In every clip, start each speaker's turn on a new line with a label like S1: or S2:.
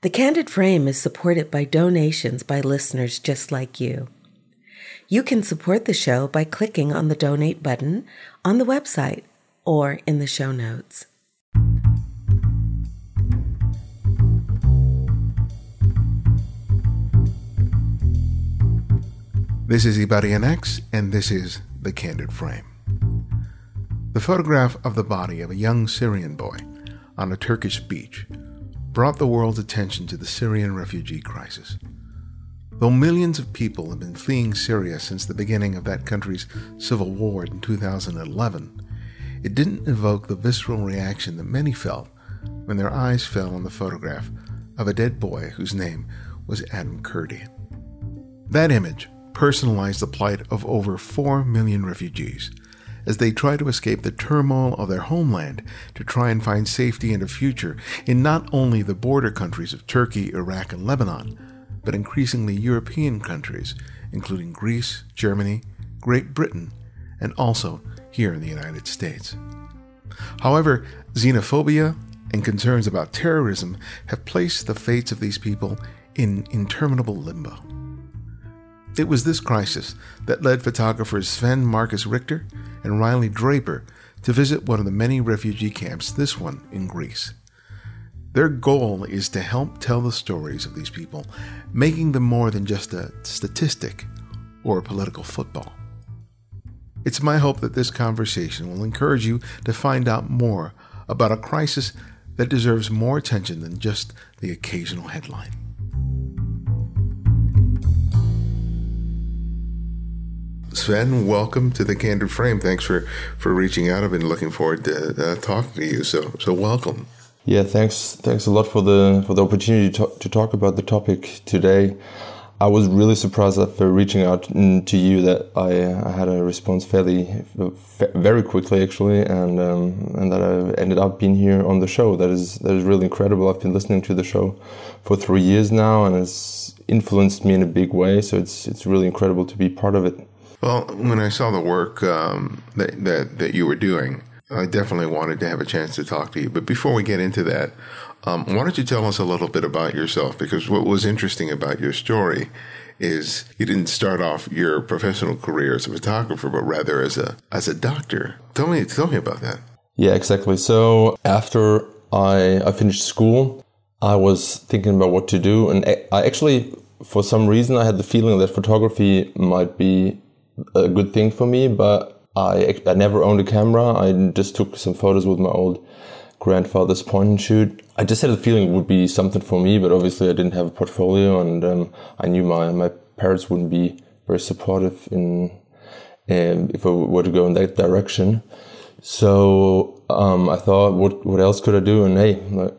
S1: The Candid Frame is supported by donations by listeners just like you. You can support the show by clicking on the donate button on the website or in the show notes.
S2: This is Ibarionex, and this is The Candid Frame. The photograph of the body of a young Syrian boy on a Turkish beach brought the world's attention to the Syrian refugee crisis. Though millions of people have been fleeing Syria since the beginning of that country's civil war in 2011, it didn't evoke the visceral reaction that many felt when their eyes fell on the photograph of a dead boy whose name was Alan Kurdi. That image personalized the plight of over 4 million refugees as they try to escape the turmoil of their homeland to try and find safety and a future in not only the border countries of Turkey, Iraq, and Lebanon, but increasingly European countries, including Greece, Germany, Great Britain, and also here in the United States. However, xenophobia and concerns about terrorism have placed the fates of these people in interminable limbo. It was this crisis that led photographers Sven Markus Richter and Riley Draper to visit one of the many refugee camps, this one in Greece. Their goal is to help tell the stories of these people, making them more than just a statistic or a political football. It's my hope that this conversation will encourage you to find out more about a crisis that deserves more attention than just the occasional headline. Sven, welcome to the Candid Frame. Thanks for, for reaching out. I've been looking forward to uh, talking to you. So so welcome.
S3: Yeah, thanks thanks a lot for the for the opportunity to talk, to talk about the topic today. I was really surprised after reaching out to you that I, I had a response fairly very quickly actually, and um, and that I ended up being here on the show. That is that is really incredible. I've been listening to the show for three years now, and it's influenced me in a big way. So it's it's really incredible to be part of it.
S2: Well, when I saw the work um, that, that, that you were doing, I definitely wanted to have a chance to talk to you. But before we get into that, um, why don't you tell us a little bit about yourself? Because what was interesting about your story is you didn't start off your professional career as a photographer, but rather as a as a doctor. Tell me, tell me about that.
S3: Yeah, exactly. So after I I finished school, I was thinking about what to do, and I actually, for some reason, I had the feeling that photography might be a good thing for me, but I, I never owned a camera. I just took some photos with my old grandfather's point and shoot. I just had a feeling it would be something for me, but obviously I didn't have a portfolio and um, I knew my, my parents wouldn't be very supportive in um, if I were to go in that direction. So um, I thought, what what else could I do? And hey,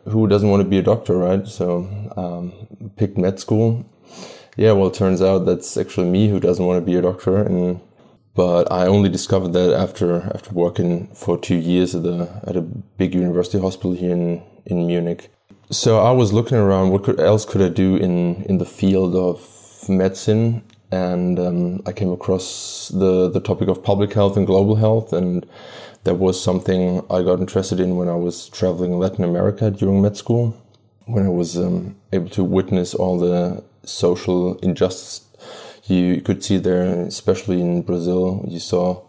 S3: who doesn't want to be a doctor, right? So um, picked med school yeah, well, it turns out that's actually me who doesn't want to be a doctor, and but I only discovered that after after working for two years at a at a big university hospital here in in Munich. So I was looking around. What could, else could I do in in the field of medicine? And um, I came across the the topic of public health and global health, and that was something I got interested in when I was traveling in Latin America during med school, when I was um, able to witness all the social injustice you could see there, especially in Brazil. You saw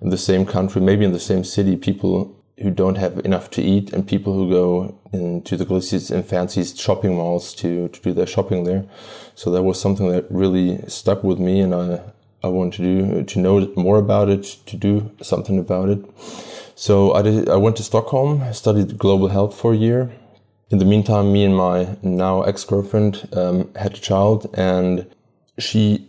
S3: in the same country, maybe in the same city, people who don't have enough to eat and people who go into the glaciers and fancy shopping malls to, to do their shopping there. So that was something that really stuck with me and I, I wanted to do, to know more about it, to do something about it. So I did, I went to Stockholm, studied global health for a year in the meantime, me and my now ex girlfriend um, had a child, and she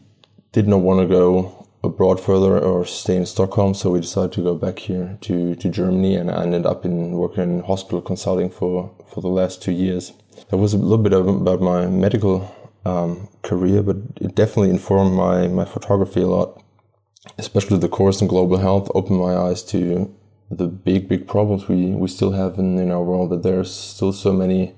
S3: did not want to go abroad further or stay in Stockholm, so we decided to go back here to, to Germany, and I ended up in working in hospital consulting for, for the last two years. That was a little bit about my medical um, career, but it definitely informed my, my photography a lot, especially the course in global health opened my eyes to the big, big problems we, we still have in, in our world that there's still so many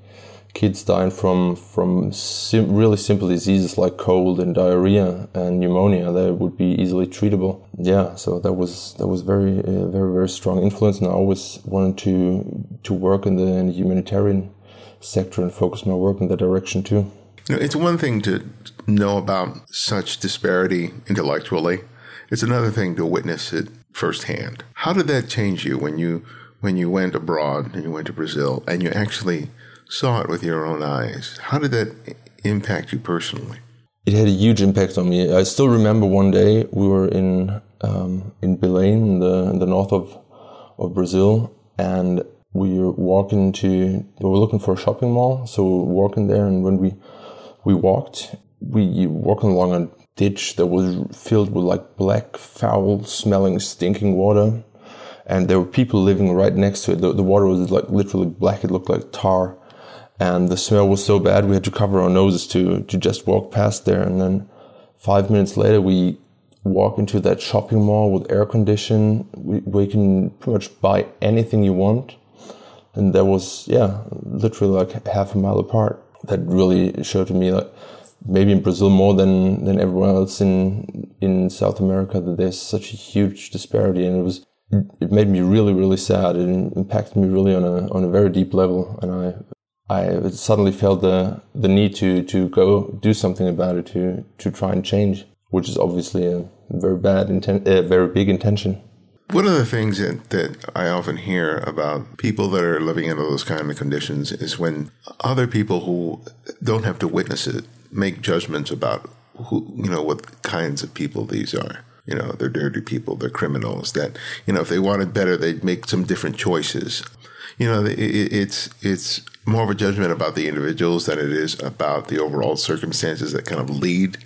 S3: kids dying from from sim- really simple diseases like cold and diarrhea and pneumonia that would be easily treatable. Yeah, so that was that was very uh, very very strong influence, and I always wanted to to work in the, in the humanitarian sector and focus my work in that direction too.
S2: It's one thing to know about such disparity intellectually. It's another thing to witness it firsthand. How did that change you when you when you went abroad and you went to Brazil and you actually saw it with your own eyes? How did that impact you personally?
S3: It had a huge impact on me. I still remember one day we were in um, in Belém, in the in the north of of Brazil, and we were walking to we were looking for a shopping mall, so we were walking there, and when we we walked, we walking along a ditch that was filled with like black, foul smelling, stinking water. And there were people living right next to it. The, the water was like literally black. It looked like tar. And the smell was so bad we had to cover our noses to, to just walk past there. And then five minutes later, we walk into that shopping mall with air condition. We, we can pretty much buy anything you want. And that was, yeah, literally like half a mile apart. That really showed to me like maybe in Brazil more than than everywhere else in in South America that there's such a huge disparity, and it was it made me really really sad. It impacted me really on a on a very deep level, and I I suddenly felt the the need to to go do something about it to to try and change, which is obviously a very bad inten- a very big intention.
S2: One of the things that, that I often hear about people that are living under those kind of conditions is when other people who don't have to witness it make judgments about who, you know, what kinds of people these are. You know, they're dirty people, they're criminals. That you know, if they wanted better, they'd make some different choices. You know, it, it's it's more of a judgment about the individuals than it is about the overall circumstances that kind of lead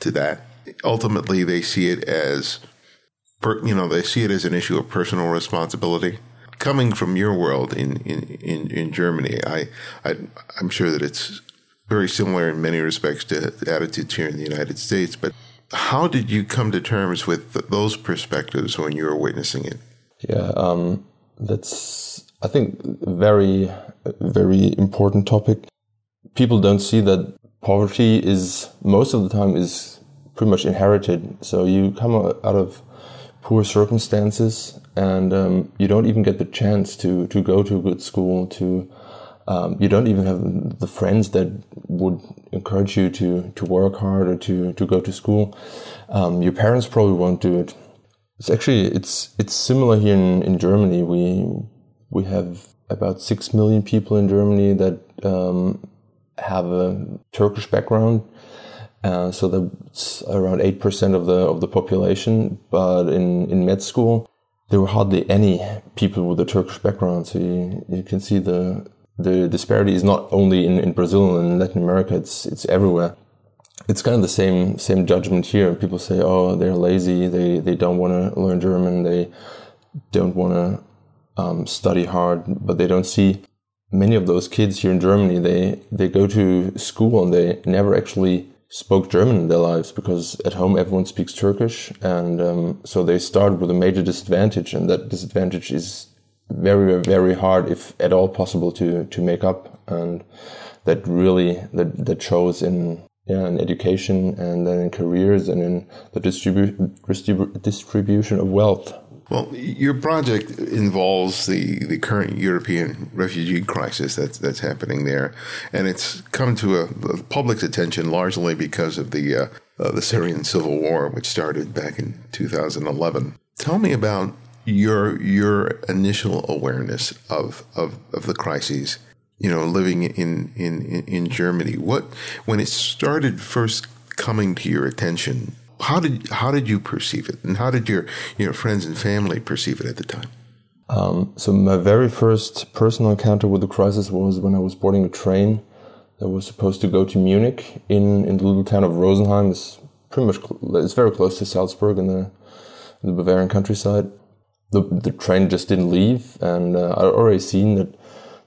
S2: to that. Ultimately, they see it as, you know, they see it as an issue of personal responsibility. Coming from your world in in in, in Germany, I, I I'm sure that it's very similar in many respects to attitudes here in the United States. But how did you come to terms with th- those perspectives when you were witnessing it?
S3: Yeah, um, that's I think very very important topic. People don't see that poverty is most of the time is pretty much inherited. So you come out of poor circumstances, and um, you don't even get the chance to to go to a good school to um, you don't even have the friends that would encourage you to to work hard or to to go to school. Um, your parents probably won't do it. It's actually it's it's similar here in, in Germany. We we have about six million people in Germany that um, have a Turkish background. Uh, so that's around eight percent of the of the population. But in in med school, there were hardly any people with a Turkish background. So you, you can see the the disparity is not only in, in Brazil and Latin America, it's it's everywhere. It's kind of the same same judgment here. People say, "Oh, they're lazy. They they don't want to learn German. They don't want to um, study hard." But they don't see many of those kids here in Germany. They they go to school and they never actually spoke German in their lives because at home everyone speaks Turkish, and um, so they start with a major disadvantage, and that disadvantage is very very hard if at all possible to to make up. And that really that that shows in yeah in education and then in careers and in the distribu- distribu- distribution of wealth.
S2: Well, your project involves the, the current European refugee crisis that's that's happening there, and it's come to a, the public's attention largely because of the uh, uh, the Syrian civil war, which started back in 2011. Tell me about your your initial awareness of of, of the crises you know living in, in in Germany what when it started first coming to your attention how did how did you perceive it? And how did your your friends and family perceive it at the time?
S3: Um, so my very first personal encounter with the crisis was when I was boarding a train that was supposed to go to Munich in in the little town of Rosenheim. It's pretty much it's very close to Salzburg in the in the Bavarian countryside the, the train just didn't leave. And uh, I'd already seen that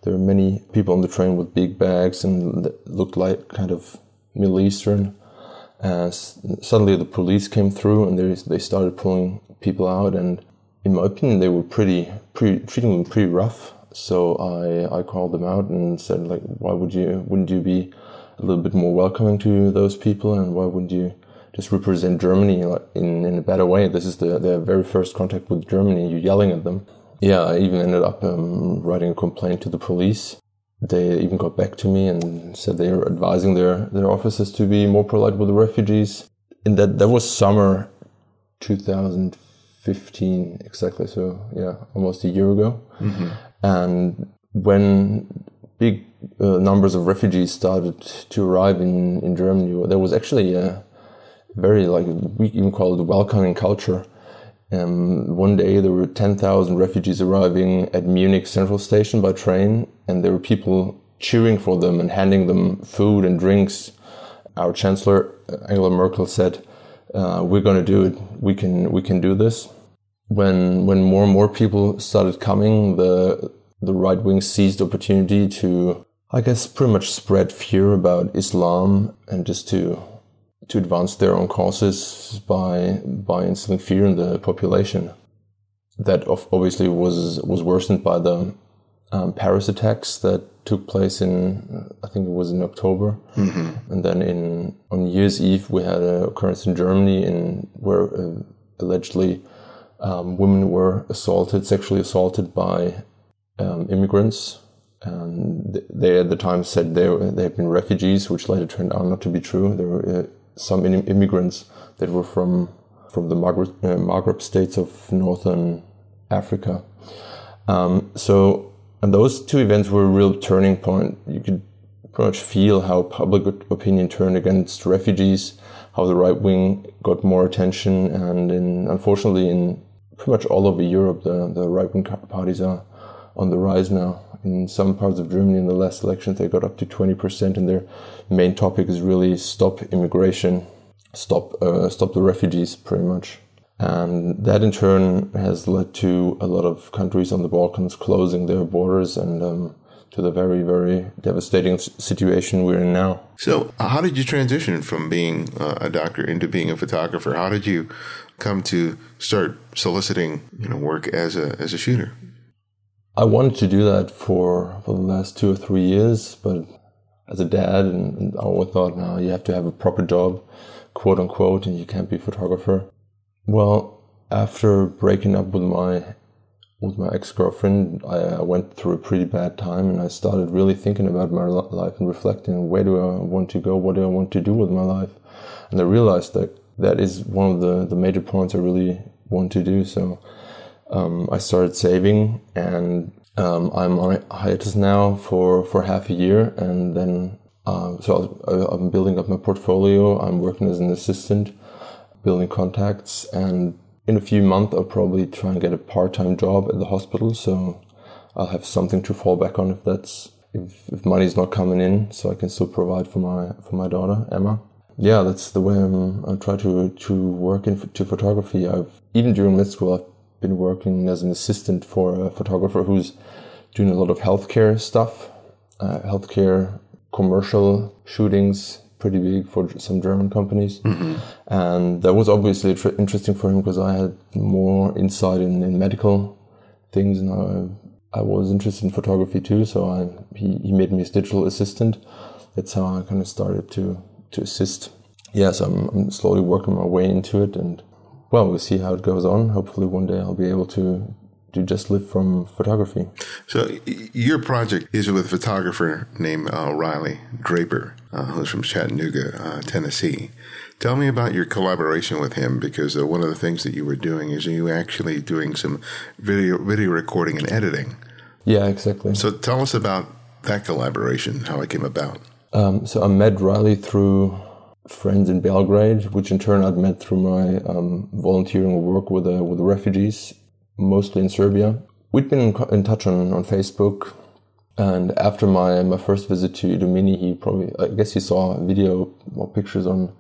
S3: there were many people on the train with big bags and looked like kind of Middle Eastern. And suddenly the police came through and they, they started pulling people out. And in my opinion, they were pretty, pretty treating them pretty rough. So I, I called them out and said, like, why would you, wouldn't you be a little bit more welcoming to those people? And why wouldn't you just represent Germany in, in a better way. This is the, their very first contact with Germany. You're yelling at them. Yeah, I even ended up um, writing a complaint to the police. they even got back to me and said they were advising their, their officers to be more polite with the refugees. And that, that was summer 2015, exactly. So, yeah, almost a year ago. Mm-hmm. And when big uh, numbers of refugees started to arrive in, in Germany, there was actually a very, like, we even call it welcoming culture. Um, one day there were 10,000 refugees arriving at Munich Central Station by train, and there were people cheering for them and handing them food and drinks. Our Chancellor Angela Merkel said, uh, "We're going to do it. We can. We can do this." When when more and more people started coming, the the right wing seized opportunity to, I guess, pretty much spread fear about Islam and just to to advance their own causes by by instilling fear in the population. That obviously was was worsened by the um, Paris attacks that took place in I think it was in October, mm-hmm. and then in on New Year's Eve we had an occurrence in Germany in where uh, allegedly um, women were assaulted, sexually assaulted by um, immigrants, and they at the time said they they had been refugees, which later turned out not to be true. There were uh, some immigrants that were from from the Maghreb, uh, Maghreb states of northern Africa. Um, so, and those two events were a real turning point. You could pretty much feel how public opinion turned against refugees, how the right wing got more attention, and in, unfortunately, in pretty much all over Europe, the, the right wing parties are on the rise now. In some parts of Germany, in the last elections, they got up to 20%, and their main topic is really stop immigration, stop uh, stop the refugees, pretty much. And that in turn has led to a lot of countries on the Balkans closing their borders and um, to the very, very devastating situation we're in now.
S2: So, how did you transition from being uh, a doctor into being a photographer? How did you come to start soliciting, you know, work as a as a shooter?
S3: I wanted to do that for, for the last two or three years, but as a dad, and, and I always thought, no, you have to have a proper job, quote unquote, and you can't be a photographer. Well, after breaking up with my with my ex girlfriend, I, I, went through a pretty bad time, and I started really thinking about my life and reflecting: where do I want to go? What do I want to do with my life? And I realized that that is one of the the major points I really want to do. So um, I started saving and um, I'm on hiatus now for, for half a year and then uh, so I'm building up my portfolio. I'm working as an assistant, building contacts, and in a few months I'll probably try and get a part-time job at the hospital. So I'll have something to fall back on if that's if, if money's not coming in, so I can still provide for my for my daughter Emma. Yeah, that's the way I'm. I try to to work into photography. I've even during med school I've been working as an assistant for a photographer who's doing a lot of healthcare stuff, uh, healthcare commercial shootings, pretty big for some German companies. Mm-hmm. And that was obviously tr- interesting for him because I had more insight in, in medical things and I, I, was interested in photography too. So I, he, he made me his digital assistant. That's how I kind of started to, to assist. Yes, yeah, so I'm, I'm slowly working my way into it and well, we'll see how it goes on. Hopefully, one day I'll be able to to just live from photography.
S2: So, your project is with a photographer named uh, Riley Draper, uh, who's from Chattanooga, uh, Tennessee. Tell me about your collaboration with him because uh, one of the things that you were doing is you actually doing some video video recording and editing.
S3: Yeah, exactly.
S2: So, tell us about that collaboration, how it came about.
S3: Um, so, I met Riley through friends in Belgrade, which in turn I'd met through my um, volunteering work with uh, with refugees, mostly in Serbia. We'd been in, in, touch on, on Facebook, and after my my first visit to Idomeni, he probably I guess he saw a video or pictures on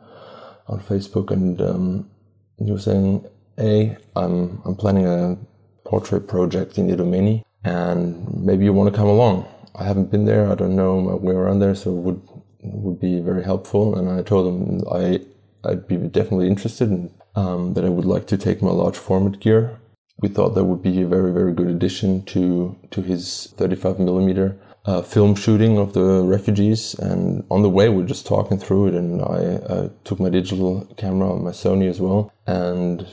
S3: on Facebook, and um, he was saying, "Hey, I'm I'm planning a portrait project in Idomeni, and maybe you want to come along." I haven't been there. I don't know my way around there, so would would be very helpful. And I told him I I'd be definitely interested in um, that I would like to take my large format gear. We thought that would be a very very good addition to to his 35 millimeter uh, film shooting of the refugees. And on the way, we are just talking through it, and I took my digital camera, my Sony as well, and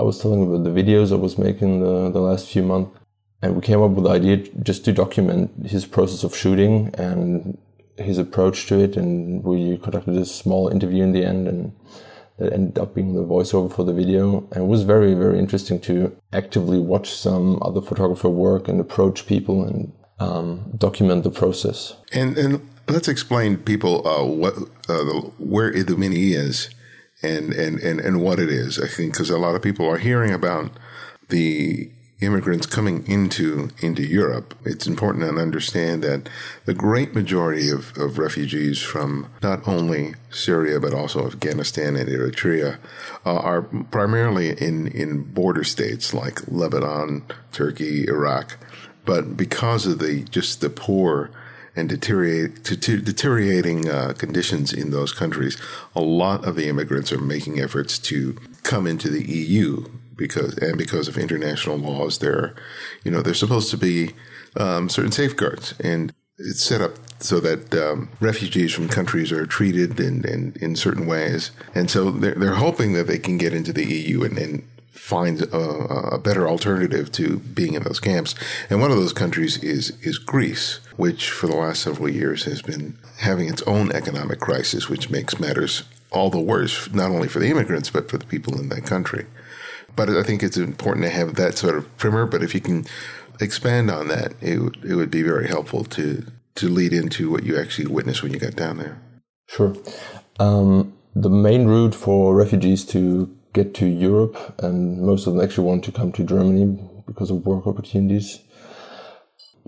S3: I was telling about the videos I was making the the last few months and we came up with the idea just to document his process of shooting and his approach to it. And we conducted a small interview in the end, and that ended up being the voiceover for the video. And it was very, very interesting to actively watch some other photographer work and approach people and um, document the process.
S2: And and let's explain people uh, what uh, the, where is and, and, and, and what it is. I think because a lot of people are hearing about the immigrants coming into into Europe, it's important to understand that the great majority of, of refugees from not only Syria but also Afghanistan and Eritrea uh, are primarily in, in border states like Lebanon, Turkey, Iraq. But because of the just the poor and deteriorate, deteriorating uh, conditions in those countries, a lot of the immigrants are making efforts to come into the EU because and because of international laws, there, you know, there's supposed to be um, certain safeguards, and it's set up so that um, refugees from countries are treated in, in, in certain ways, and so they're, they're hoping that they can get into the EU and, and find a, a, better alternative to being in those camps. And one of those countries is is Greece, which for the last several years has been having its own economic crisis, which makes matters all the worse, not only for the immigrants but for the people in that country. But I think it's important to have that sort of primer. But if you can expand on that, it would, it would be very helpful to to lead into what you actually witnessed when you got down there.
S3: Sure. Um, the main route for refugees to get to Europe, and most of them actually want to come to Germany because of work opportunities,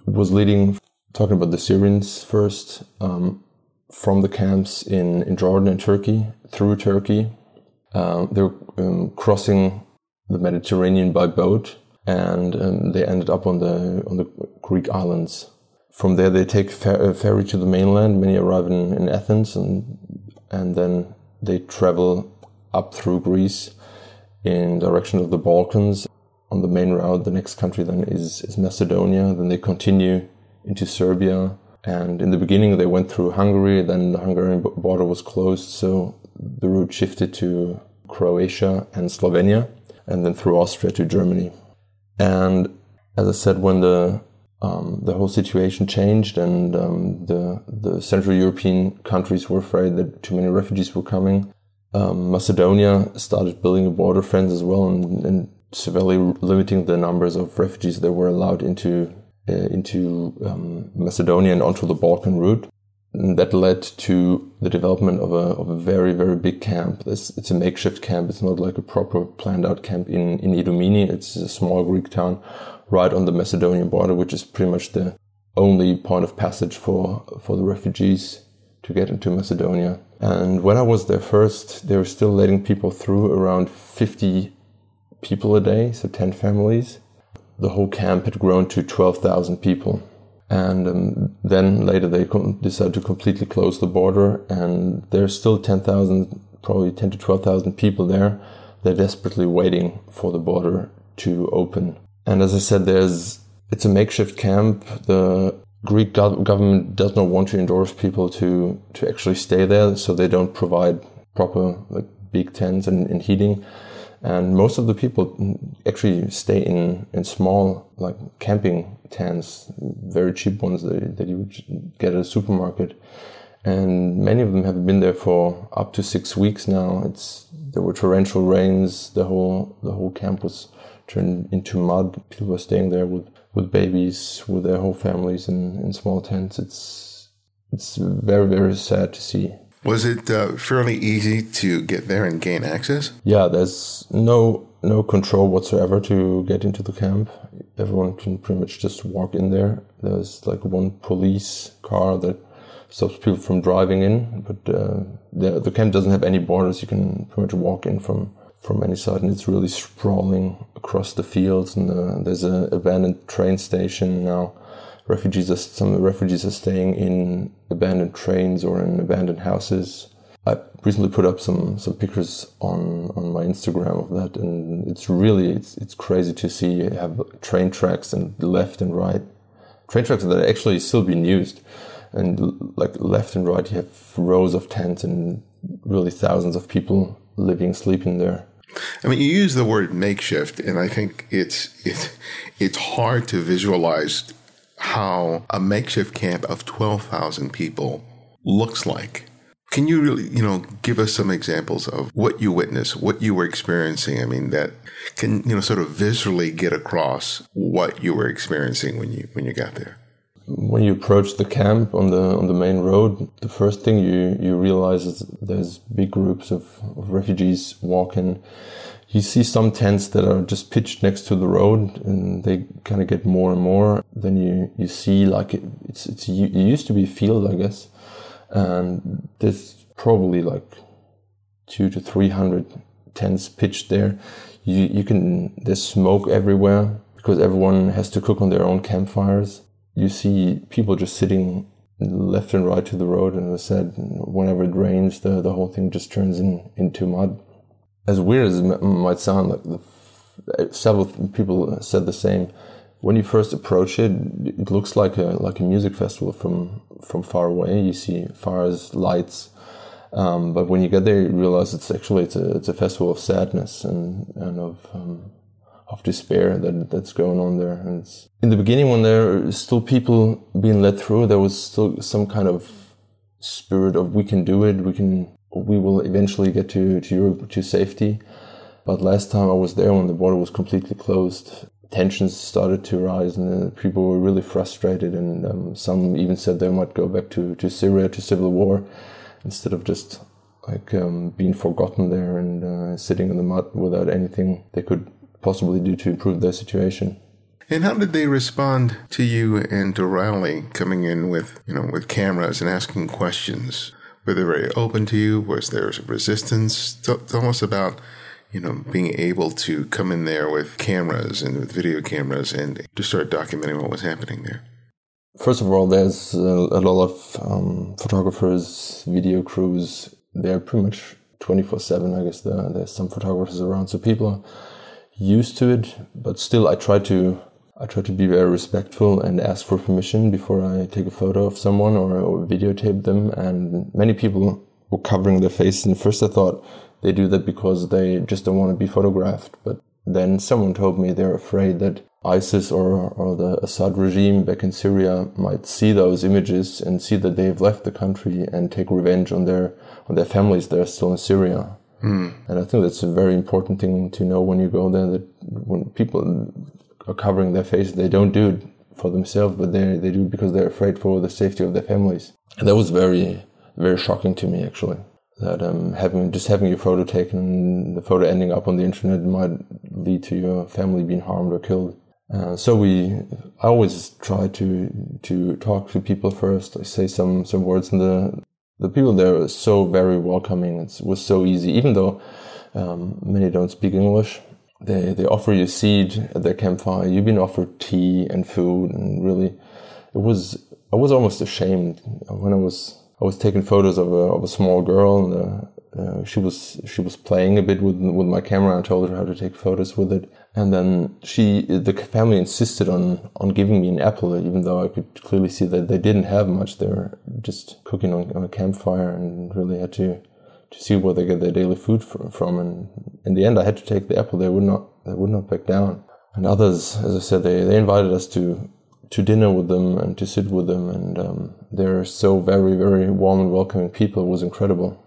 S3: was leading, talking about the Syrians first, um, from the camps in, in Jordan and Turkey, through Turkey. Um, they're um, crossing the Mediterranean by boat, and um, they ended up on the on the Greek islands. From there, they take a ferry to the mainland. Many arrive in, in Athens, and and then they travel up through Greece in direction of the Balkans. On the main route, the next country then is, is Macedonia. Then they continue into Serbia. And in the beginning, they went through Hungary. Then the Hungarian border was closed, so the route shifted to Croatia and Slovenia and then through Austria to Germany. And as I said, when the um, the whole situation changed and um, the the Central European countries were afraid that too many refugees were coming, um, Macedonia started building a border fence as well and, and, severely limiting the numbers of refugees that were allowed into uh, into um, Macedonia and onto the Balkan route. That led to the development of a, of a very, very big camp. It's, it's a makeshift camp. It's not like a proper planned out camp in, in Idomeni. It's a small Greek town right on the Macedonian border, which is pretty much the only point of passage for, for the refugees to get into Macedonia. And when I was there first, they were still letting people through around 50 people a day, so 10 families. The whole camp had grown to 12,000 people. And um, then later they decided to completely close the border, and there's still 10,000, probably 10 to 12,000 people there. They're desperately waiting for the border to open. And as I said, there's it's a makeshift camp. The Greek government does not want to endorse people to to actually stay there, so they don't provide proper like big tents and, and heating and most of the people actually stay in in small like camping tents very cheap ones that, that you would get at a supermarket. And many of them have been there for up to six weeks now. It's there were torrential rains. The whole the whole camp was turned into mud. People were staying there with with babies with their whole families in, in small tents. It's it's very very sad to see
S2: was it uh, fairly easy to get there and gain access?
S3: Yeah, there's no no control whatsoever to get into the camp. Everyone can pretty much just walk in there. There's like one police car that stops people from driving in, but uh, the the camp doesn't have any borders. You can pretty much walk in from from any side, and it's really sprawling across the fields. And uh, there's an abandoned train station now refugees are, some refugees are staying in abandoned trains or in abandoned houses. I recently put up some some pictures on on my Instagram of that, and it's really it's it's crazy to see you have train tracks and left and right, train tracks that are actually still being used, and like left and right you have rows of tents and really thousands of people living sleeping there.
S2: I mean, you use the word makeshift, and I think it's it's it's hard to visualize how a makeshift camp of twelve thousand people looks like. Can you really, you know, give us some examples of what you witnessed, what you were experiencing? I mean, that can you know sort of visually get across what you were experiencing when you when you got there.
S3: When you approach the camp on the on the main road, the first thing you you realize is there's big groups of, of refugees walking. You see some tents that are just pitched next to the road, and they kind of get more and more. Then you you see like it, it's it's it used to be a field, I guess, and there's probably like two to three hundred tents pitched there. You you can there's smoke everywhere because everyone has to cook on their own campfires you see people just sitting left and right to the road. And I said, whenever it rains, the, the whole thing just turns in, into mud. As weird as it might sound, like the, several people said the same. When you first approach it, it looks like a like a music festival from from far away. You see fires, lights, um, but when you get there, you realize it's actually it's a it's a festival of sadness and and of um, of despair that that's going on there. And in the beginning, when there are still people being led through, there was still some kind of spirit of we can do it, we can, we will eventually get to to Europe to safety. But last time I was there, when the border was completely closed, tensions started to rise, and people were really frustrated. And um, some even said they might go back to to Syria to civil war instead of just like um, being forgotten there and uh, sitting in the mud without anything they could possibly do to improve their situation.
S2: And how did they respond to you and to Riley coming in with, you know, with cameras and asking questions? Were they very open to you? Was there resistance? Tell us about, you know, being able to come in there with cameras and with video cameras and to start documenting what was happening there.
S3: First of all, there's a, a lot of um, photographers, video crews. They're pretty much 24 7. I guess there, there's some photographers around. So people are used to it, but still I try to I try to be very respectful and ask for permission before I take a photo of someone or, or videotape them. And many people were covering their faces. And first I thought they do that because they just don't want to be photographed. But then someone told me they're afraid that ISIS or, or the Assad regime back in Syria might see those images and see that they've left the country and take revenge on their on their families that are still in Syria. Mm. And I think that's a very important thing to know when you go there that when people are covering their faces, they don't do it for themselves, but they they do it because they're afraid for the safety of their families. And that was very very shocking to me actually. That um, having just having your photo taken, the photo ending up on the internet might lead to your family being harmed or killed. Uh, so we, I always try to to talk to people first. I say some some words and the the people there are so very welcoming. It was so easy, even though um, many don't speak English. They they offer you seat at their campfire. You've been offered tea and food, and really, it was. I was almost ashamed when I was I was taking photos of a of a small girl, and uh, uh, she was she was playing a bit with with my camera. I told her how to take photos with it, and then she, the family insisted on, on giving me an apple, even though I could clearly see that they didn't have much. They were just cooking on, on a campfire and really had to, to see where they get their daily food from. And in the end, I had to take the apple. They would not, they would not back down. And others, as I said, they, they invited us to, to dinner with them and to sit with them. And um, they're so very, very warm and welcoming people. It was incredible.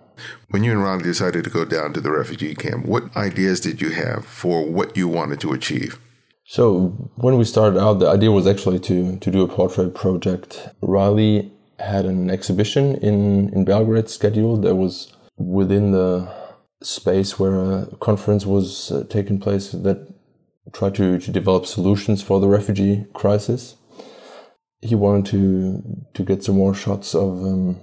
S2: When you and Ronnie decided to go down to the refugee camp, what ideas did you have for what you wanted to achieve?
S3: So when we started out, the idea was actually to to do a portrait project. Riley had an exhibition in in Belgrade scheduled that was within the space where a conference was uh, taking place that tried to, to develop solutions for the refugee crisis. He wanted to to get some more shots of um,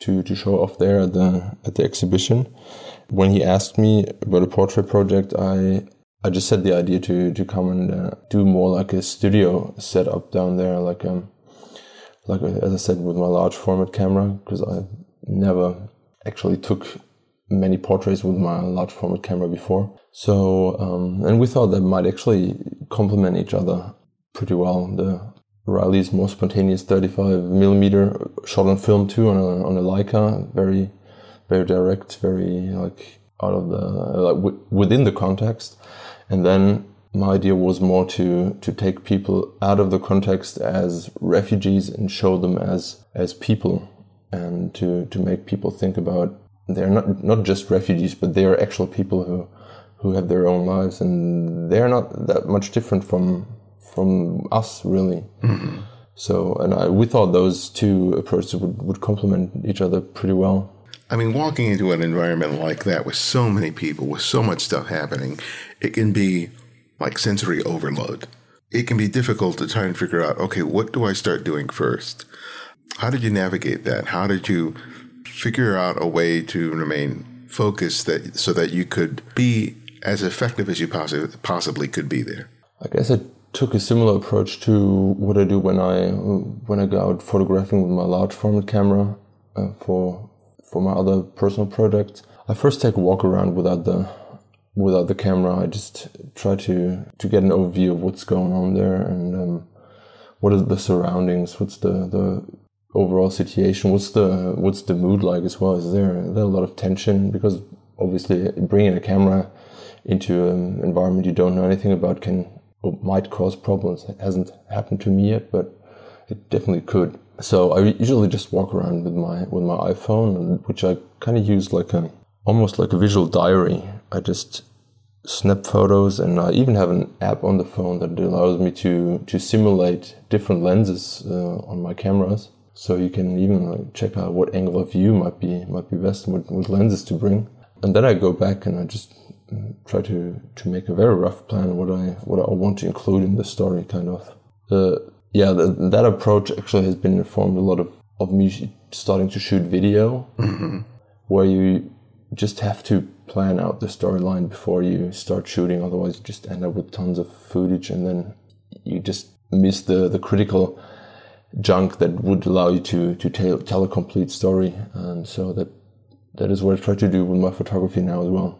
S3: to, to show off there at the at the exhibition. When he asked me about a portrait project, I I just had the idea to to come and uh, do more like a studio setup down there, like um like as I said with my large format camera, because I never actually took many portraits with my large format camera before. So um, and we thought that might actually complement each other pretty well. The Riley's more spontaneous 35 millimeter shot on film too on a, on a Leica, very, very direct, very like out of the like w- within the context, and then my idea was more to to take people out of the context as refugees and show them as as people, and to to make people think about they're not not just refugees, but they are actual people who who have their own lives, and they're not that much different from from us, really. Mm-hmm. So, and I, we thought those two approaches would, would complement each other pretty well.
S2: I mean, walking into an environment like that with so many people, with so much stuff happening, it can be like sensory overload. It can be difficult to try and figure out, okay, what do I start doing first? How did you navigate that? How did you figure out a way to remain focused that so that you could be as effective as you possibly could be there?
S3: I guess I took a similar approach to what I do when I when I go out photographing with my large format camera uh, for for my other personal projects. I first take a walk around without the without the camera. I just try to to get an overview of what's going on there and um, what are the surroundings. What's the the overall situation? What's the what's the mood like as well? Is there, is there a lot of tension? Because obviously, bringing a camera into an environment you don't know anything about can might cause problems. It hasn't happened to me yet, but it definitely could. So I usually just walk around with my with my iPhone, which I kind of use like a almost like a visual diary. I just snap photos, and I even have an app on the phone that allows me to to simulate different lenses uh, on my cameras. So you can even like, check out what angle of view might be might be best, what, what lenses to bring, and then I go back and I just mm, try to to make a very rough plan what I what I want to include in the story, kind of. The yeah, the, that approach actually has been informed a lot of of me starting to shoot video, mm-hmm. where you just have to plan out the storyline before you start shooting. Otherwise, you just end up with tons of footage, and then you just miss the the critical junk that would allow you to to tell, tell a complete story. And so that that is what I try to do with my photography now as well.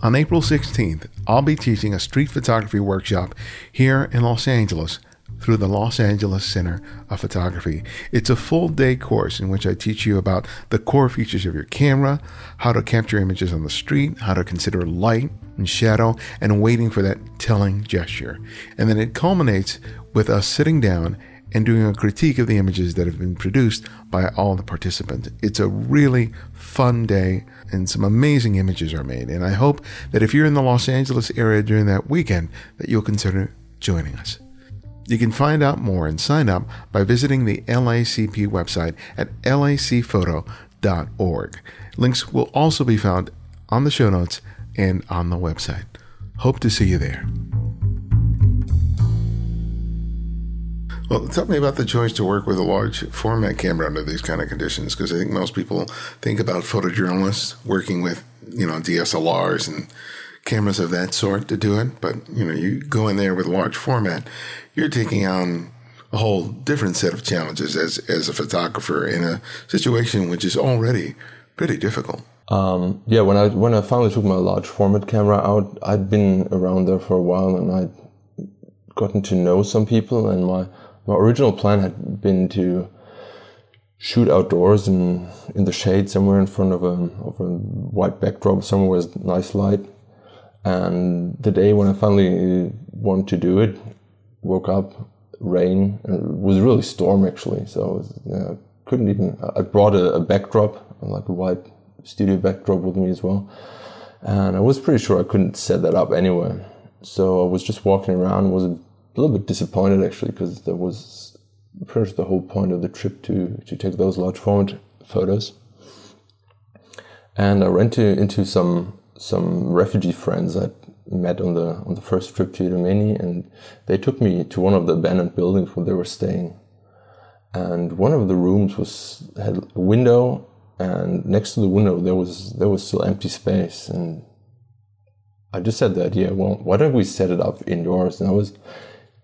S2: On April 16th, I'll be teaching a street photography workshop here in Los Angeles through the Los Angeles Center of Photography. It's a full day course in which I teach you about the core features of your camera, how to capture images on the street, how to consider light and shadow, and waiting for that telling gesture. And then it culminates with us sitting down and doing a critique of the images that have been produced by all the participants. It's a really fun day and some amazing images are made. And I hope that if you're in the Los Angeles area during that weekend that you'll consider joining us. You can find out more and sign up by visiting the LACP website at lacphoto.org. Links will also be found on the show notes and on the website. Hope to see you there. Well, tell me about the choice to work with a large format camera under these kind of conditions, because I think most people think about photojournalists working with, you know, DSLRs and cameras of that sort to do it. But, you know, you go in there with large format, you're taking on a whole different set of challenges as, as a photographer in a situation which is already pretty difficult.
S3: Um, yeah, when I when I finally took my large format camera out, I'd been around there for a while and I'd gotten to know some people. And my my original plan had been to shoot outdoors in in the shade somewhere in front of a of a white backdrop, somewhere with nice light. And the day when I finally wanted to do it, woke up, rain, it was really storm actually. So I was, you know, couldn't even. I brought a, a, backdrop, like a white studio backdrop, with me as well, and I was pretty sure I couldn't set that up anywhere. So I was just walking around. Was a little bit disappointed actually because that was pretty much the whole point of the trip to to take those large format photos. And I ran to, into some some refugee friends that met on the on the first trip to Idomeni, and they took me to one of the abandoned buildings where they were staying. And one of the rooms was had a window, and next to the window there was there was still empty space. And I just had the idea, well, why don't we set it up indoors? And it was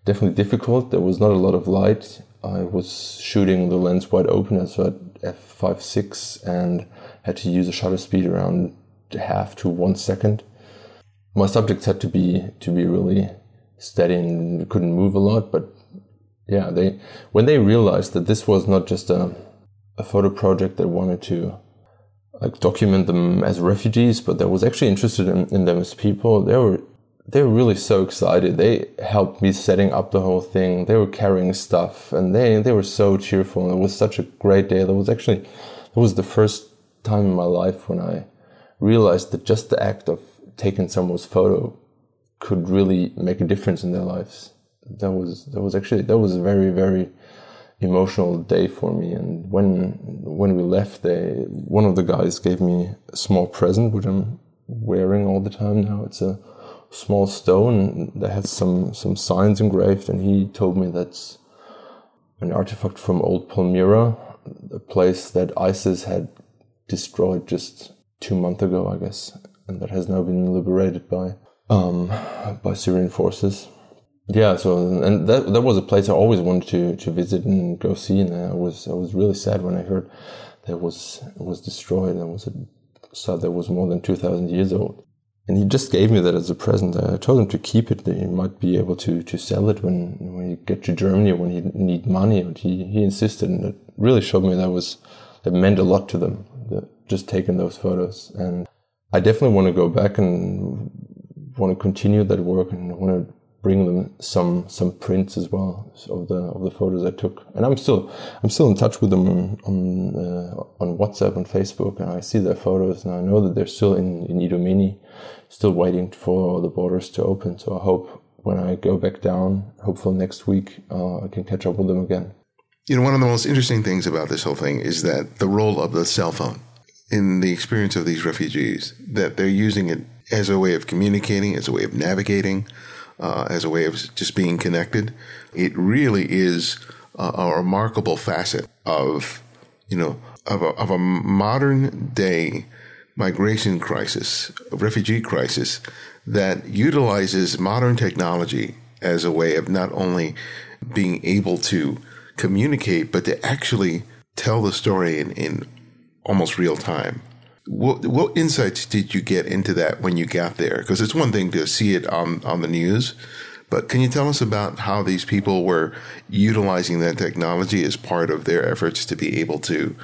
S3: definitely difficult. There was not a lot of light. I was shooting the lens wide open, at f5.6, and had to use a shutter speed around half to one second my subjects had to be to be really steady and couldn't move a lot, but yeah, they when they realized that this was not just a a photo project that wanted to like document them as refugees, but that was actually interested in, in them as people. They were they were really so excited. They helped me setting up the whole thing. They were carrying stuff, and they they were so cheerful. And it was such a great day. That was actually it was the first time in my life when I realized that just the act of taking someone's photo could really make a difference in their lives. That was that was actually that was a very very emotional day for me. And when when we left, they one of the guys gave me a small present, which I'm wearing all the time now. It's a small stone that has some some signs engraved, and he told me that's an artifact from old Palmyra, a place that ISIS had destroyed just two months ago, I guess, and that has now been liberated by um, by Syrian forces. Yeah so and that that was a place i always wanted to to visit and go see and i was i was really sad when i heard that was was destroyed. And was a site that was more than 2000 years old. And he just gave me that as a present. I told him to keep it he might be able to to sell it when when he get to germany when he need money. But he he insisted and it really showed me that was that meant a lot to them that just taking those photos. And i definitely want to go back and want to continue that work and want to bring them some some prints as well of the of the photos I took. And I'm still I'm still in touch with them on on, uh, on WhatsApp and Facebook, and I see their photos, and I know that they're still in in Idomeni, still waiting for the borders to open. So I hope when I go back down, hopefully next week, uh, I can catch up with them again.
S2: You know, one of the most interesting things about this whole thing is that the role of the cell phone in the experience of these refugees, that they're using it as a way of communicating, as a way of navigating, uh, as a way of just being connected. It really is a, a remarkable facet of, you know, of a, of a modern day migration crisis, refugee crisis that utilizes modern technology as a way of not only being able to communicate, but to actually tell the story in, in almost real time. What, what insights did you get into that when you got there? Because it's one thing to see it on, on the news, but can you tell us about how these people were utilizing that technology as part of their efforts to be able to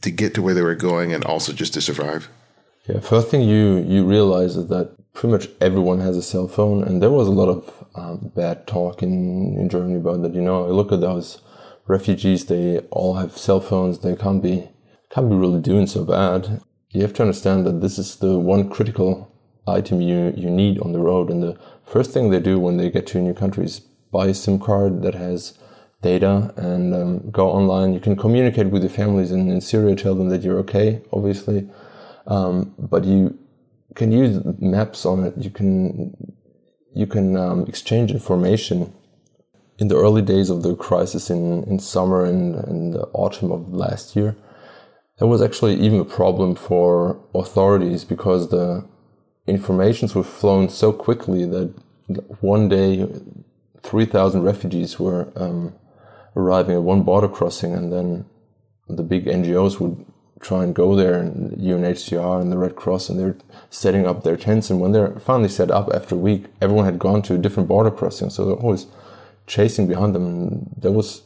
S2: to get to where they were going and also just to survive?
S3: Yeah, first thing you you realize is that pretty much everyone has a cell phone, and there was a lot of um, bad talk in in Germany about that. You know, look at those refugees; they all have cell phones. They can't be be really doing so bad you have to understand that this is the one critical item you, you need on the road. And the first thing they do when they get to a new country is buy a SIM card that has data and um, go online. You can communicate with your families in, in Syria, tell them that you're okay, obviously. Um, but you can use maps on it. You can, you can um, exchange information. In the early days of the crisis in, in summer and, and the autumn of last year, that was actually even a problem for authorities because the informations were flown so quickly that one day 3,000 refugees were um, arriving at one border crossing, and then the big NGOs would try and go there, and UNHCR and the Red Cross, and they're setting up their tents. And when they're finally set up after a week, everyone had gone to a different border crossing, so they're always chasing behind them. There was,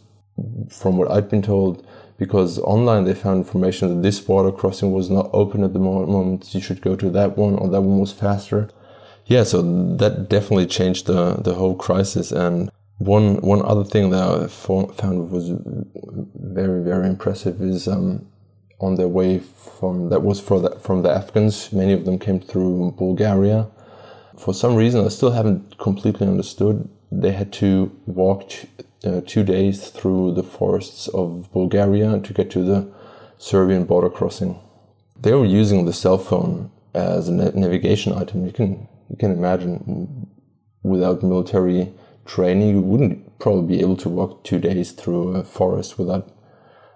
S3: from what I'd been told, because online they found information that this border crossing was not open at the moment. You should go to that one, or that one was faster. Yeah, so that definitely changed the the whole crisis. And one one other thing that I found was very very impressive is um, on their way from that was for the, from the Afghans. Many of them came through Bulgaria. For some reason, I still haven't completely understood. They had to walk uh, two days through the forests of Bulgaria to get to the Serbian border crossing. They were using the cell phone as a navigation item. You can you can imagine without military training, you wouldn't probably be able to walk two days through a forest without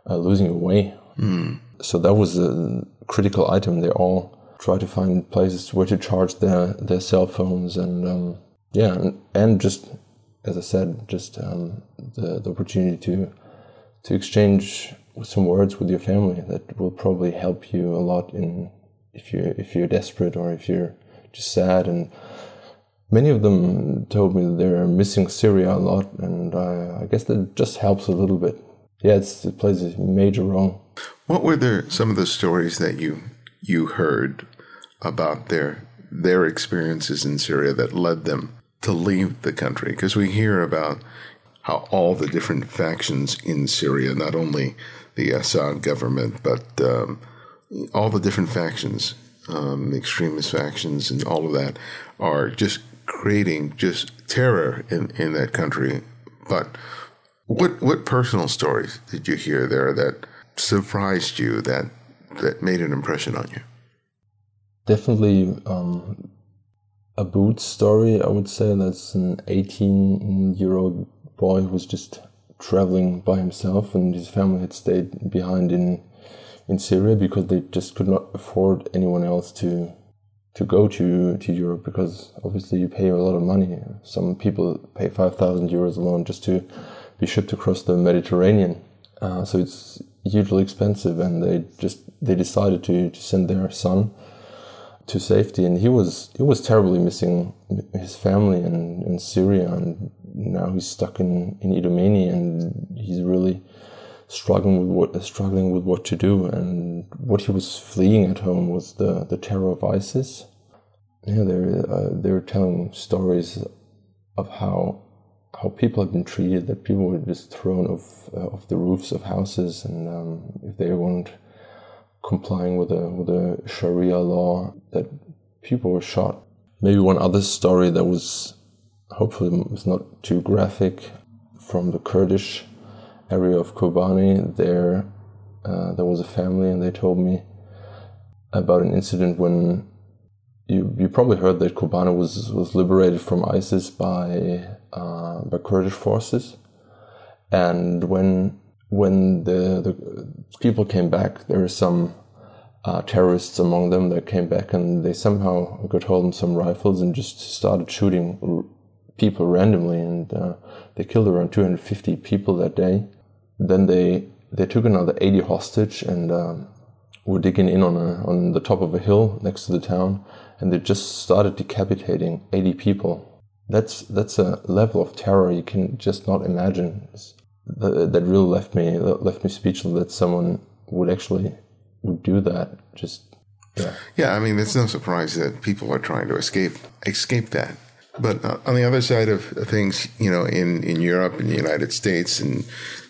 S3: uh, losing your way. Mm. So that was a critical item. They all try to find places where to charge their their cell phones and um, yeah, and, and just as I said, just um, the, the opportunity to to exchange some words with your family that will probably help you a lot in if you if you're desperate or if you're just sad and many of them told me they're missing Syria a lot, and I, I guess that just helps a little bit. Yeah, it plays a major role.
S2: What were some of the stories that you you heard about their their experiences in Syria that led them to leave the country? Because we hear about how all the different factions in Syria, not only the Assad government, but um, all the different factions, um, extremist factions, and all of that, are just creating just terror in, in that country. But what what personal stories did you hear there that surprised you that that made an impression on you?
S3: Definitely um, a boot story. I would say that's an 18 year old boy who was just traveling by himself, and his family had stayed behind in in Syria because they just could not afford anyone else to to go to to Europe because obviously you pay a lot of money. Some people pay five thousand euros alone just to be shipped across the Mediterranean. Uh, so it's hugely expensive, and they just they decided to, to send their son to safety, and he was he was terribly missing his family in, in Syria, and now he's stuck in in Idomeni, and he's really struggling with what struggling with what to do, and what he was fleeing at home was the the terror of ISIS. Yeah, they're uh, they're telling stories of how how people have been treated. That people were just thrown off uh, off the roofs of houses, and um, if they weren't complying with a with a Sharia law, that people were shot. Maybe one other story that was hopefully was not too graphic from the Kurdish area of Kobani. There, uh, there was a family, and they told me about an incident when you you probably heard that Kobani was was liberated from ISIS by uh, by Kurdish forces, and when when the, the people came back, there were some uh, terrorists among them that came back, and they somehow got hold of some rifles and just started shooting people randomly, and uh, they killed around 250 people that day. Then they they took another 80 hostage and um, were digging in on a, on the top of a hill next to the town, and they just started decapitating 80 people that's that's a level of terror you can just not imagine. That, that really left me left me speechless. That someone would actually would do that. Just
S2: yeah. Yeah, I mean, it's no surprise that people are trying to escape escape that. But uh, on the other side of things, you know, in, in Europe and the United States and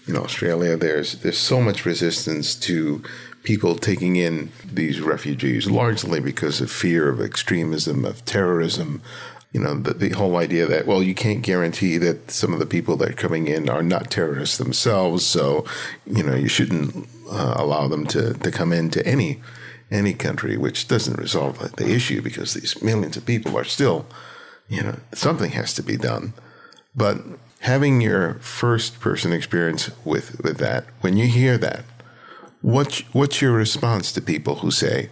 S2: in Australia, there's there's so much resistance to people taking in these refugees, largely because of fear of extremism, of terrorism, you know, the, the, whole idea that, well, you can't guarantee that some of the people that are coming in are not terrorists themselves. So, you know, you shouldn't uh, allow them to, to come into any, any country, which doesn't resolve the issue because these millions of people are still, you know, something has to be done. But having your first person experience with, with that, when you hear that, what's, what's your response to people who say,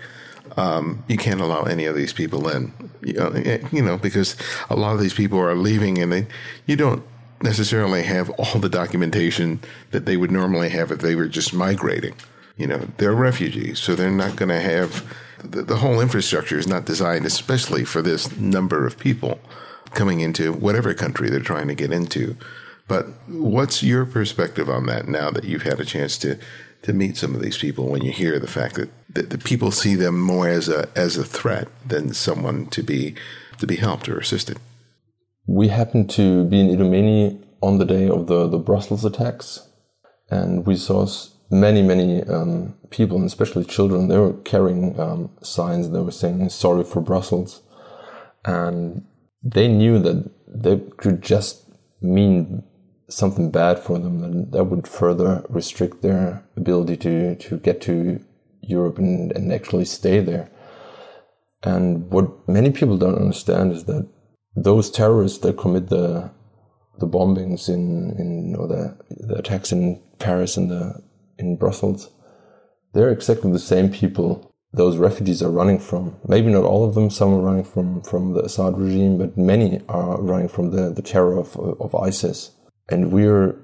S2: um, you can't allow any of these people in. You know, eh, you know, because a lot of these people are leaving, and they, you don't necessarily have all the documentation that they would normally have if they were just migrating. You know, they're refugees, so they're not going to have the, the whole infrastructure is not designed especially for this number of people coming into whatever country they're trying to get into. But what's your perspective on that now that you've had a chance to to meet some of these people when you hear the fact that, that the people see them more as a as a threat than someone to be to be helped or assisted.
S3: We happened to be in Idomeni on the day of the, the Brussels attacks, and we saw many, many um, people, and especially children, they were carrying um, signs that were saying sorry for Brussels. And they knew that they could just mean something bad for them, then that would further restrict their ability to, to get to Europe and, and actually stay there. And what many people don't understand is that those terrorists that commit the the bombings in, in or the, the attacks in Paris and the in Brussels, they're exactly the same people those refugees are running from. Maybe not all of them, some are running from, from the Assad regime, but many are running from the, the terror of, of ISIS and we're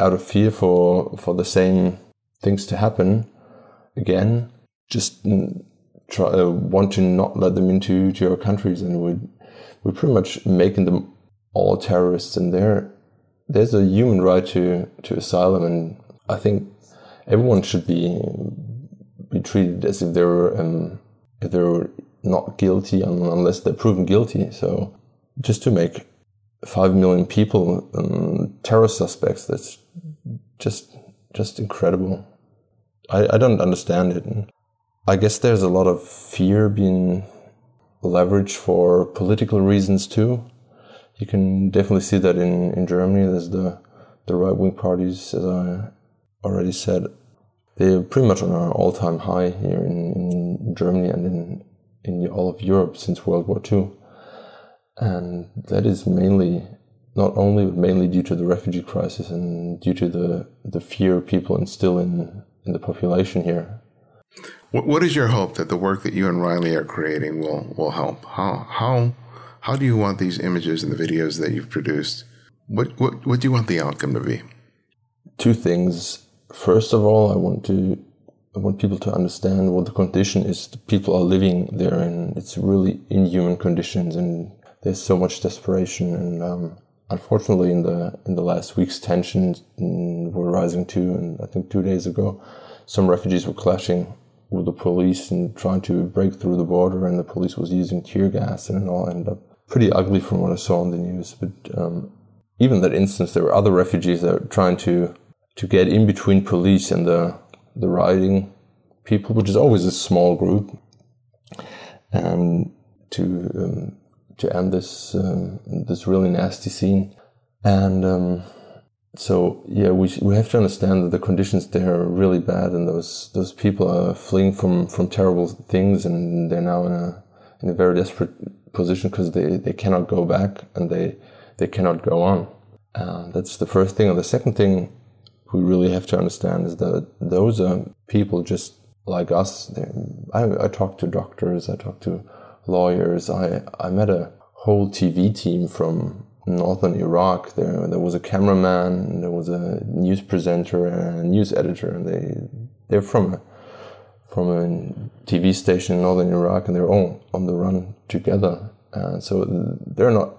S3: out of fear for for the same things to happen again. Just try uh, want to not let them into to our countries and would we're pretty much making them all terrorists, and there there's a human right to to asylum, and I think everyone should be be treated as if they're um, if they were not guilty unless they're proven guilty. So just to make five million people um, terror suspects, that's just just incredible. I, I don't understand it. I guess there's a lot of fear being leveraged for political reasons too. You can definitely see that in, in Germany. There's the the right wing parties, as I already said, they're pretty much on an all time high here in, in Germany and in in all of Europe since World War II, and that is mainly not only but mainly due to the refugee crisis and due to the the fear people instill in in the population here.
S2: What, what is your hope that the work that you and Riley are creating will will help? How how how do you want these images and the videos that you've produced? What what what do you want the outcome to be?
S3: Two things. First of all, I want to I want people to understand what the condition is people are living there and It's really inhuman conditions, and there's so much desperation. And um, unfortunately, in the in the last weeks, tensions were rising too. And I think two days ago, some refugees were clashing with the police and trying to break through the border, and the police was using tear gas, and it all ended up pretty ugly from what I saw on the news. But um, even that instance, there were other refugees that were trying to to get in between police and the the rioting people, which is always a small group, and to um, to end this um, this really nasty scene. And um, so yeah, we we have to understand that the conditions there are really bad, and those those people are fleeing from from terrible things, and they're now in a in a very desperate position because they they cannot go back and they they cannot go on. Uh, that's the first thing. And the second thing we really have to understand is that those are people just like us. I, I talked to doctors, I talk to lawyers. I, I met a whole TV team from northern Iraq. There, there was a cameraman, there was a news presenter, and a news editor, and they they're from a, from a TV station in northern Iraq, and they're all on the run together. And so they're not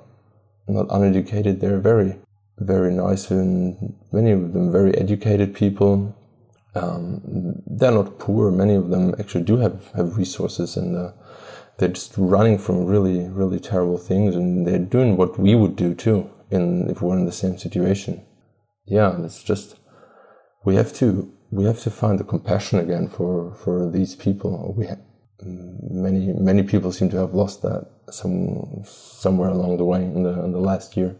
S3: not uneducated. They're very very nice and many of them very educated people. Um, they're not poor. Many of them actually do have, have resources and uh, they're just running from really, really terrible things and they're doing what we would do too in, if we're in the same situation. Yeah, it's just, we have to, we have to find the compassion again for, for these people. We ha- many, many people seem to have lost that some, somewhere along the way in the, in the last year.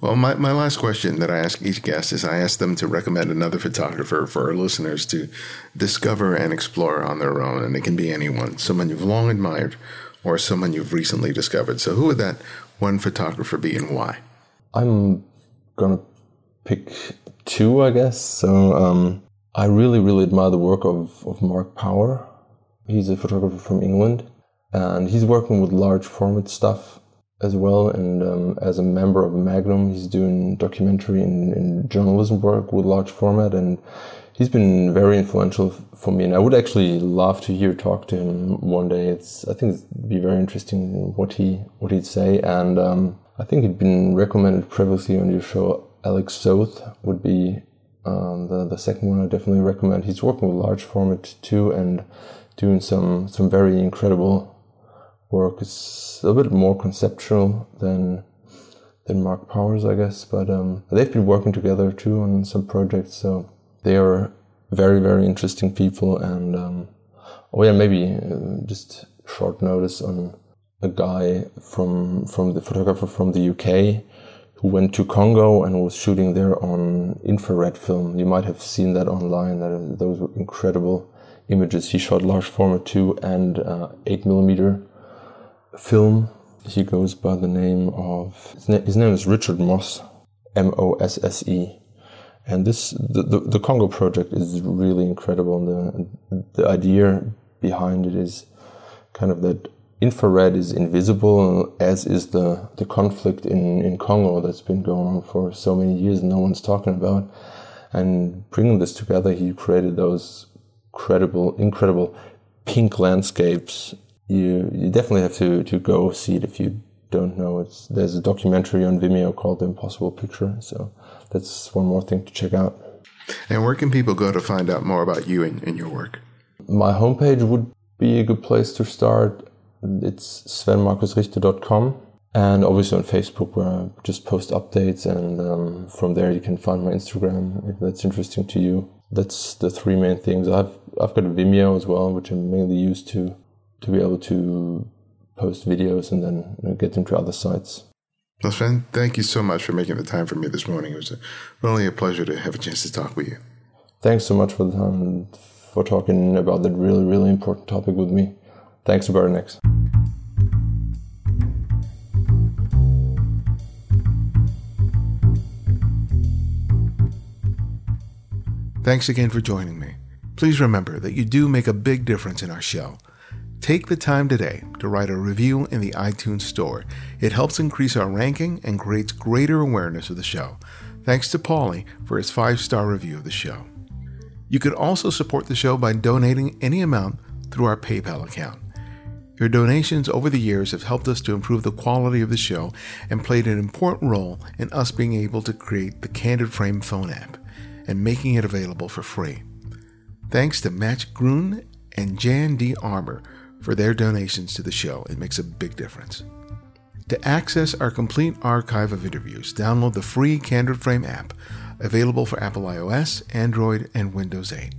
S2: Well, my, my last question that I ask each guest is I ask them to recommend another photographer for our listeners to discover and explore on their own. And it can be anyone, someone you've long admired or someone you've recently discovered. So, who would that one photographer be and why?
S3: I'm going to pick two, I guess. So, um, I really, really admire the work of, of Mark Power. He's a photographer from England and he's working with large format stuff as well. And um, as a member of Magnum, he's doing documentary and, and, journalism work with large format. And he's been very influential for me. And I would actually love to hear talk to him one day. It's I think it'd be very interesting what he what he'd say. And um, I think he'd been recommended previously on your show. Alex Soth would be um, the the second one I definitely recommend. He's working with large format too and doing some some very incredible work is a bit more conceptual than than Mark Power's, I guess. But um, they've been working together too on some projects, so they are very very interesting people. And um, oh yeah, maybe uh, just short notice on a guy from from the photographer from the UK who went to Congo and was shooting there on infrared film. You might have seen that online. That those were incredible images. He shot large format too and uh, eight millimeter film. He goes by the name of his, na- his name is Richard Mosse, M O S S E, and this the, the, the Congo project is really incredible. The the idea behind it is kind of that infrared is invisible, as is the the conflict in in Congo that's been going on for so many years. No one's talking about, and bringing this together, he created those credible, incredible pink landscapes you you definitely have to to go see it if you don't know, it's there's a documentary on Vimeo called The Impossible Picture. So that's one more thing to check out.
S2: And where can people go to find out more about you and, and your work?
S3: My homepage would be a good place to start. It's svenmarkusrichter.com. And obviously on Facebook, where I just post updates, and um, from there you can find my Instagram if that's interesting to you. That's the three main things. I've I've got a Vimeo as well, which I mainly use to to be able to post videos and then you know, get them to other sites.
S2: Well, Sven, thank you so much for making the time for me this morning. It was a, really a pleasure to have a chance to talk with you.
S3: Thanks so much for the time and for talking about that really, really important topic with me. Thanks, Ibarionex.
S2: Thanks again for joining me. Please remember that you do make a big difference in our show. Take the time today to write a review in the iTunes Store. It helps increase our ranking and creates greater awareness of the show. Thanks to Paulie for his five star review of the show. You can also support the show by donating any amount through our PayPal account. Your donations over the years have helped us to improve the quality of the show and played an important role in us being able to create the Candid Frame phone app and making it available for free. Thanks to Match Grun and Jan D. Armour for their donations to the show. It makes a big difference. To access our complete archive of interviews, download the free Candid Frame app, available for Apple iOS, Android, and Windows 8.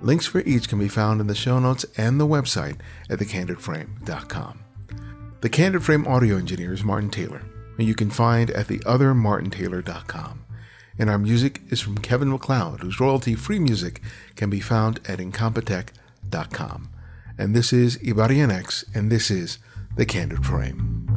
S2: Links for each can be found in the show notes and the website at thecandidframe.com. The Candid Frame audio engineer is Martin Taylor, and you can find at theothermartintaylor.com. And our music is from Kevin MacLeod, whose royalty free music can be found at incompetech.com and this is Ibarionex, and this is The Candid Frame.